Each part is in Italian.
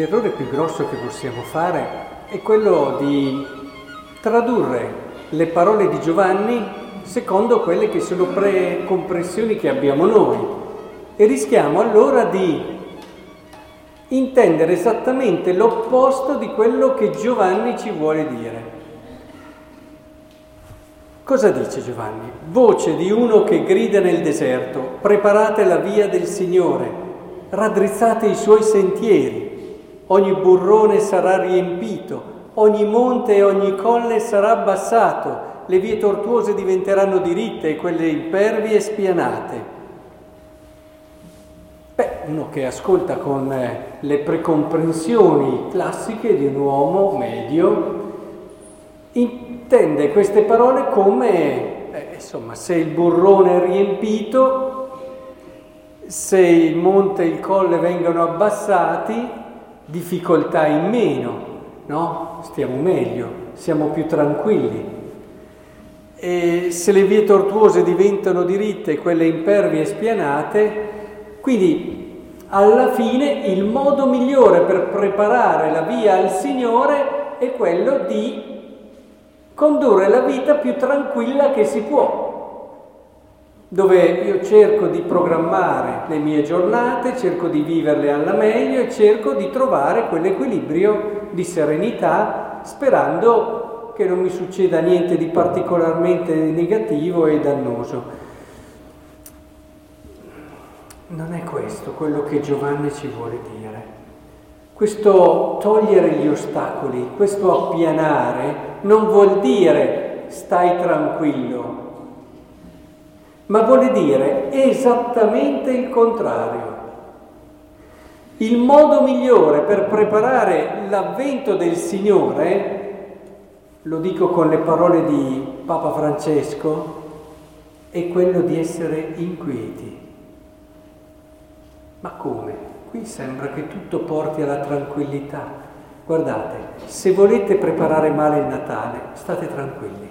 l'errore più grosso che possiamo fare è quello di tradurre le parole di Giovanni secondo quelle che sono precompressioni che abbiamo noi e rischiamo allora di intendere esattamente l'opposto di quello che Giovanni ci vuole dire. Cosa dice Giovanni? Voce di uno che grida nel deserto, preparate la via del Signore, raddrizzate i suoi sentieri, ogni burrone sarà riempito, ogni monte e ogni colle sarà abbassato, le vie tortuose diventeranno diritte e quelle impervie spianate. Beh, uno che ascolta con eh, le precomprensioni classiche di un uomo medio, intende queste parole come, eh, insomma, se il burrone è riempito, se il monte e il colle vengono abbassati, difficoltà in meno, no? Stiamo meglio, siamo più tranquilli. E se le vie tortuose diventano diritte quelle impervie spianate, quindi alla fine il modo migliore per preparare la via al Signore è quello di condurre la vita più tranquilla che si può, dove io cerco di programmare le mie giornate, cerco di viverle alla meglio e cerco di trovare quell'equilibrio di serenità sperando che non mi succeda niente di particolarmente negativo e dannoso. Non è questo quello che Giovanni ci vuole dire. Questo togliere gli ostacoli, questo appianare, non vuol dire stai tranquillo, ma vuole dire esattamente il contrario. Il modo migliore per preparare l'avvento del Signore, lo dico con le parole di Papa Francesco, è quello di essere inquieti. Ma come? Qui sembra che tutto porti alla tranquillità. Guardate, se volete preparare male il Natale, state tranquilli.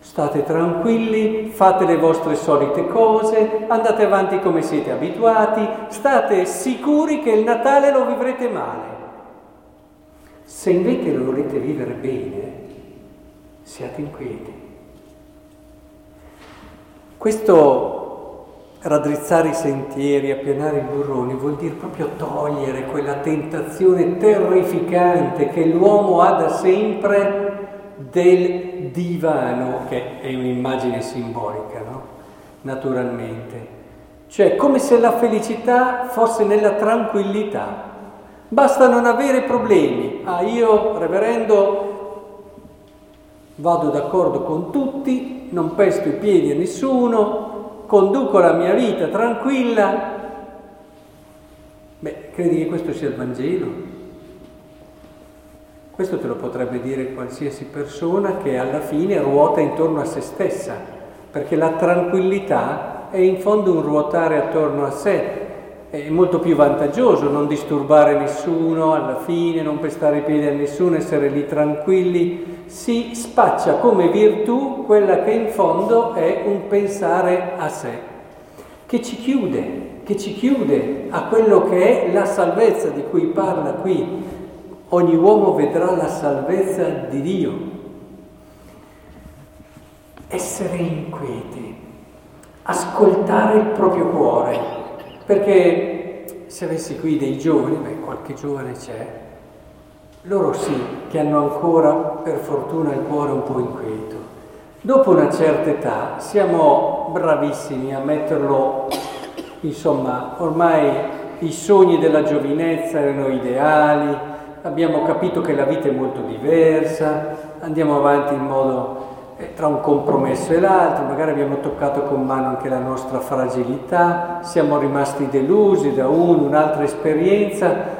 State tranquilli, fate le vostre solite cose, andate avanti come siete abituati, state sicuri che il Natale lo vivrete male. Se invece lo volete vivere bene, siate inquieti. Questo raddrizzare i sentieri, appianare i burroni, vuol dire proprio togliere quella tentazione terrificante che l'uomo ha da sempre del divano, che è un'immagine simbolica, no? Naturalmente. Cioè, come se la felicità fosse nella tranquillità. Basta non avere problemi. Ah, io, reverendo, vado d'accordo con tutti, non pesto i piedi a nessuno, conduco la mia vita tranquilla. Beh, credi che questo sia il Vangelo? Questo te lo potrebbe dire qualsiasi persona che alla fine ruota intorno a se stessa, perché la tranquillità è in fondo un ruotare attorno a sé, è molto più vantaggioso non disturbare nessuno alla fine, non pestare i piedi a nessuno, essere lì tranquilli, si spaccia come virtù quella che in fondo è un pensare a sé, che ci chiude, che ci chiude a quello che è la salvezza di cui parla qui. Ogni uomo vedrà la salvezza di Dio. Essere inquieti, ascoltare il proprio cuore, perché se avessi qui dei giovani, beh, qualche giovane c'è, loro sì, che hanno ancora per fortuna il cuore un po' inquieto. Dopo una certa età siamo bravissimi a metterlo, insomma, ormai i sogni della giovinezza erano ideali, abbiamo capito che la vita è molto diversa, andiamo avanti in modo eh, tra un compromesso e l'altro, magari abbiamo toccato con mano anche la nostra fragilità, siamo rimasti delusi da una, un'altra esperienza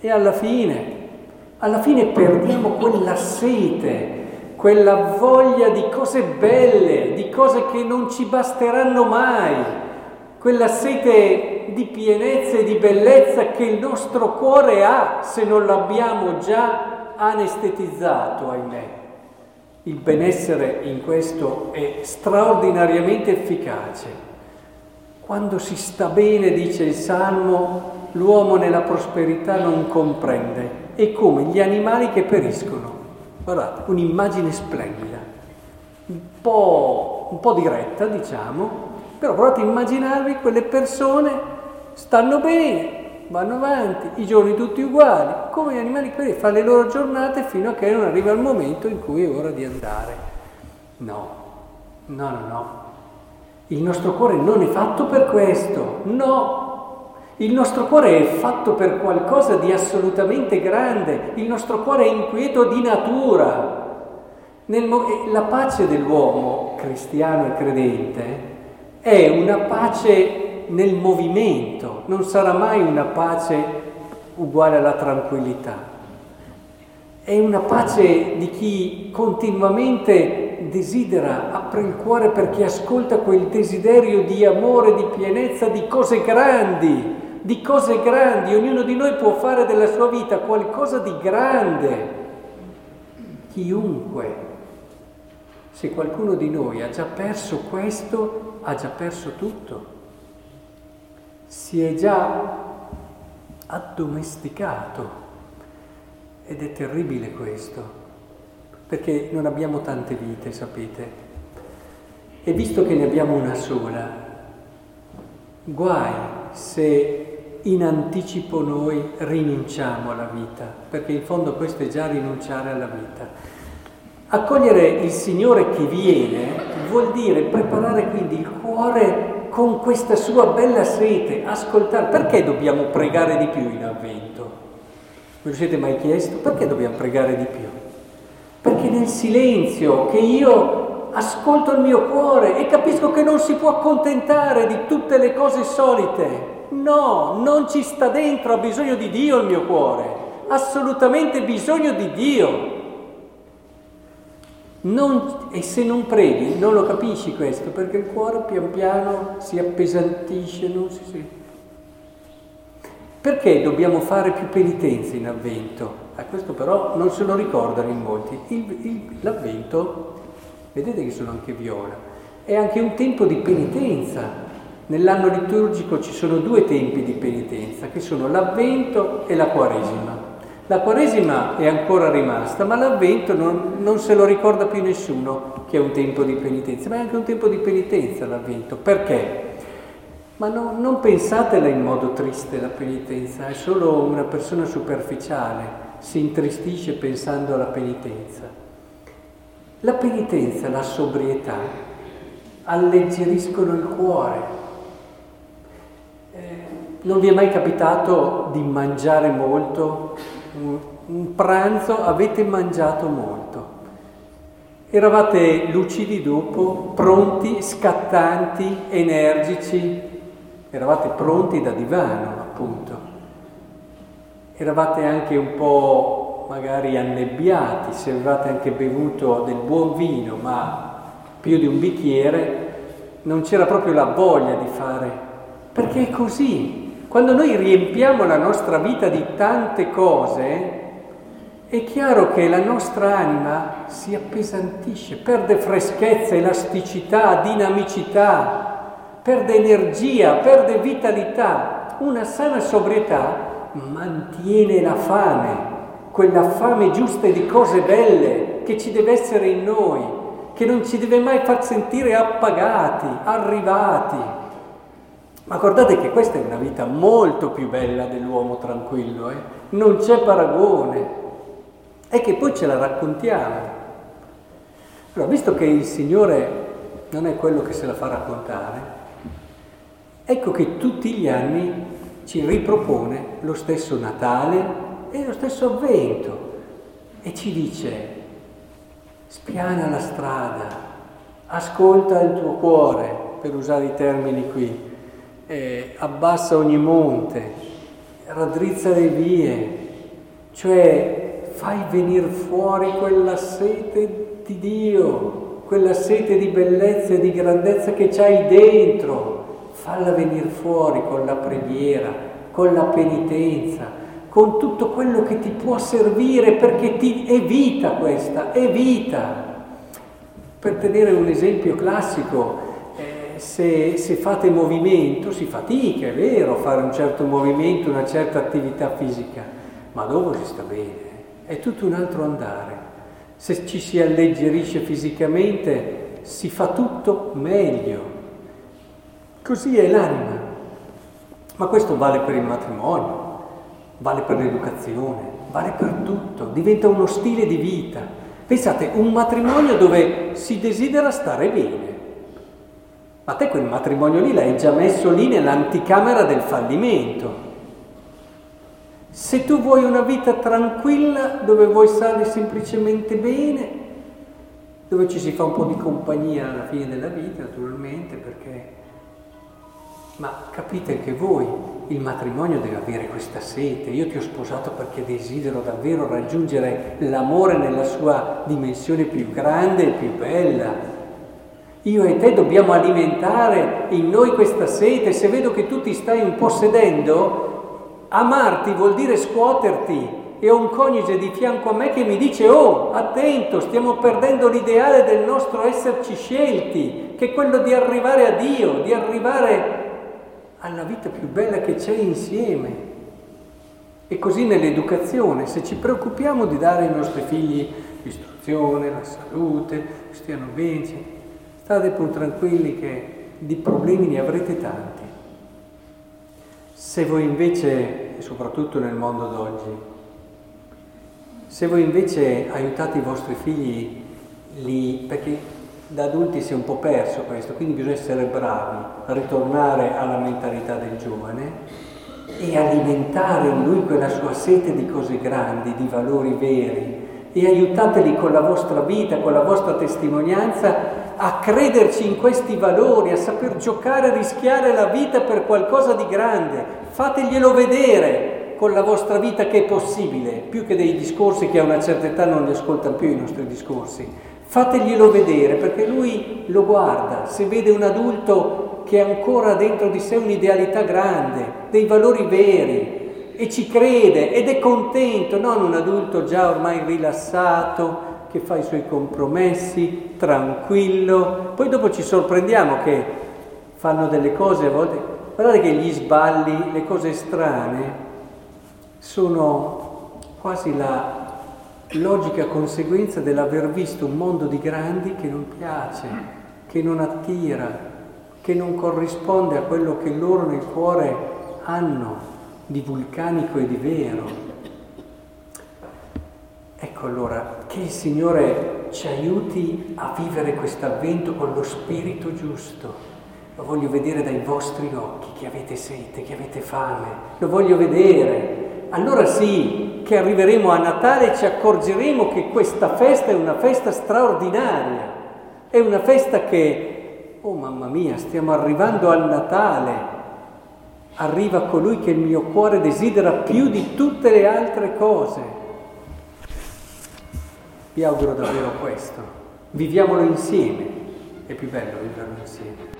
e alla fine alla fine perdiamo quella sete, quella voglia di cose belle, di cose che non ci basteranno mai, quella sete di pienezza e di bellezza che il nostro cuore ha se non l'abbiamo già anestetizzato, ahimè. Il benessere in questo è straordinariamente efficace. Quando si sta bene, dice il Salmo, l'uomo nella prosperità non comprende. È come gli animali che periscono. Guardate, un'immagine splendida, un po', un po diretta, diciamo, però provate a immaginarvi quelle persone stanno bene, vanno avanti, i giorni tutti uguali, come gli animali quelli, fanno le loro giornate fino a che non arriva il momento in cui è ora di andare. No, no, no, no. Il nostro cuore non è fatto per questo, no. Il nostro cuore è fatto per qualcosa di assolutamente grande, il nostro cuore è inquieto di natura. Nel, la pace dell'uomo cristiano e credente è una pace nel movimento, non sarà mai una pace uguale alla tranquillità. È una pace di chi continuamente desidera, apre il cuore perché ascolta quel desiderio di amore, di pienezza, di cose grandi, di cose grandi. Ognuno di noi può fare della sua vita qualcosa di grande. Chiunque. Se qualcuno di noi ha già perso questo, ha già perso tutto si è già addomesticato ed è terribile questo, perché non abbiamo tante vite, sapete, e visto che ne abbiamo una sola, guai se in anticipo noi rinunciamo alla vita, perché in fondo questo è già rinunciare alla vita. Accogliere il Signore che viene vuol dire preparare quindi il cuore con questa sua bella sete, ascoltare. Perché dobbiamo pregare di più in avvento? Me lo siete mai chiesto? Perché dobbiamo pregare di più? Perché nel silenzio che io ascolto il mio cuore e capisco che non si può accontentare di tutte le cose solite. No, non ci sta dentro, ha bisogno di Dio il mio cuore, assolutamente bisogno di Dio. Non, e se non preghi non lo capisci questo, perché il cuore pian piano si appesantisce, non si sente. Perché dobbiamo fare più penitenze in avvento? A questo però non se lo ricordano in molti. Il, il, l'avvento, vedete che sono anche viola, è anche un tempo di penitenza. Nell'anno liturgico ci sono due tempi di penitenza, che sono l'avvento e la quaresima. La Quaresima è ancora rimasta, ma l'Avvento non, non, se lo ricorda più nessuno che è un tempo di penitenza, ma è anche un tempo di penitenza l'Avvento. Perché? Ma no, non pensatela in modo triste la penitenza, è solo una persona superficiale, si intristisce pensando alla penitenza. La penitenza, la sobrietà, alleggeriscono il cuore. Eh, non vi è mai capitato di mangiare molto un pranzo avete mangiato molto. Eravate lucidi dopo, pronti, scattanti, energici, eravate pronti da divano, appunto. Eravate anche un po' magari annebbiati, se avevate anche bevuto del buon vino, ma più di un bicchiere, non c'era proprio la voglia di fare, perché è così, quando noi riempiamo la nostra vita di tante cose, è chiaro che la nostra anima si appesantisce, perde freschezza, elasticità, dinamicità, perde energia, perde vitalità. Una sana sobrietà mantiene la fame, quella fame giusta di cose belle che ci deve essere in noi, che non ci deve mai far sentire appagati, arrivati. Ma guardate che questa è una vita molto più bella dell'uomo tranquillo, eh? non c'è paragone. E che poi ce la raccontiamo. Allora, visto che il Signore non è quello che se la fa raccontare, ecco che tutti gli anni ci ripropone lo stesso Natale e lo stesso Avvento e ci dice, spiana la strada, ascolta il tuo cuore, per usare i termini qui, eh, abbassa ogni monte, raddrizza le vie, cioè fai venire fuori quella sete di Dio, quella sete di bellezza e di grandezza che c'hai dentro, falla venire fuori con la preghiera, con la penitenza, con tutto quello che ti può servire perché ti è vita questa, è vita. Per tenere un esempio classico, se, se, fate movimento si fatica, è vero, fare un certo movimento, una certa attività fisica, ma dopo si sta bene, è tutto un altro andare. Se ci si alleggerisce fisicamente si fa tutto meglio. Così è l'anima. Ma questo vale per il matrimonio, vale per l'educazione, vale per tutto, diventa uno stile di vita. Pensate, un matrimonio dove si desidera stare bene. Ma te quel matrimonio lì l'hai già messo lì nell'anticamera del fallimento. Se tu vuoi una vita tranquilla, dove vuoi stare semplicemente bene, dove ci si fa un po' di compagnia alla fine della vita, naturalmente, perché ma capite che voi, il matrimonio deve avere questa sete. Io ti ho sposato perché desidero davvero raggiungere l'amore nella sua dimensione più grande e più bella. Io e te dobbiamo alimentare in noi questa sete. Se vedo che tu ti stai impossedendo, amarti vuol dire scuoterti. E ho un coniuge di fianco a me che mi dice, oh, attento, stiamo perdendo l'ideale del nostro esserci scelti, che è quello di arrivare a Dio, di arrivare alla vita più bella che c'è insieme. E così nell'educazione, se ci preoccupiamo di dare ai nostri figli l'istruzione, la salute, stiano bene, state pur tranquilli che di problemi ne avrete tanti. Se voi invece, e soprattutto nel mondo d'oggi, se voi invece aiutate i vostri figli lì, perché da adulti si è un po' perso questo, quindi bisogna essere bravi ritornare alla mentalità del giovane e alimentare in lui quella sua sete di cose grandi, di valori veri e aiutateli con la vostra vita, con la vostra testimonianza a crederci in questi valori, a saper giocare, rischiare la vita per qualcosa di grande. Fateglielo vedere con la vostra vita che è possibile, più che dei discorsi che a una certa età non li ascoltano più i nostri discorsi. Fateglielo vedere perché lui lo guarda, se vede un adulto che ha ancora dentro di sé un'idealità grande, dei valori veri e ci crede ed è contento, non un adulto già ormai rilassato che fa i suoi compromessi, tranquillo. Poi dopo ci sorprendiamo che fanno delle cose a volte, guardate che gli sballi, le cose strane sono quasi la logica conseguenza dell'aver visto un mondo di grandi che non piace, che non attira, che non corrisponde a quello che loro nel cuore hanno di vulcanico e di vero. Ecco allora, che il Signore ci aiuti a vivere questo avvento con lo spirito giusto. Lo voglio vedere dai vostri occhi, che avete sete, che avete fame. Lo voglio vedere allora sì che arriveremo a Natale e ci accorgeremo che questa festa è una festa straordinaria, è una festa che, oh mamma mia, stiamo arrivando al Natale, arriva colui che il mio cuore desidera più di tutte le altre cose. Vi auguro davvero questo, viviamolo insieme, è più bello viverlo insieme.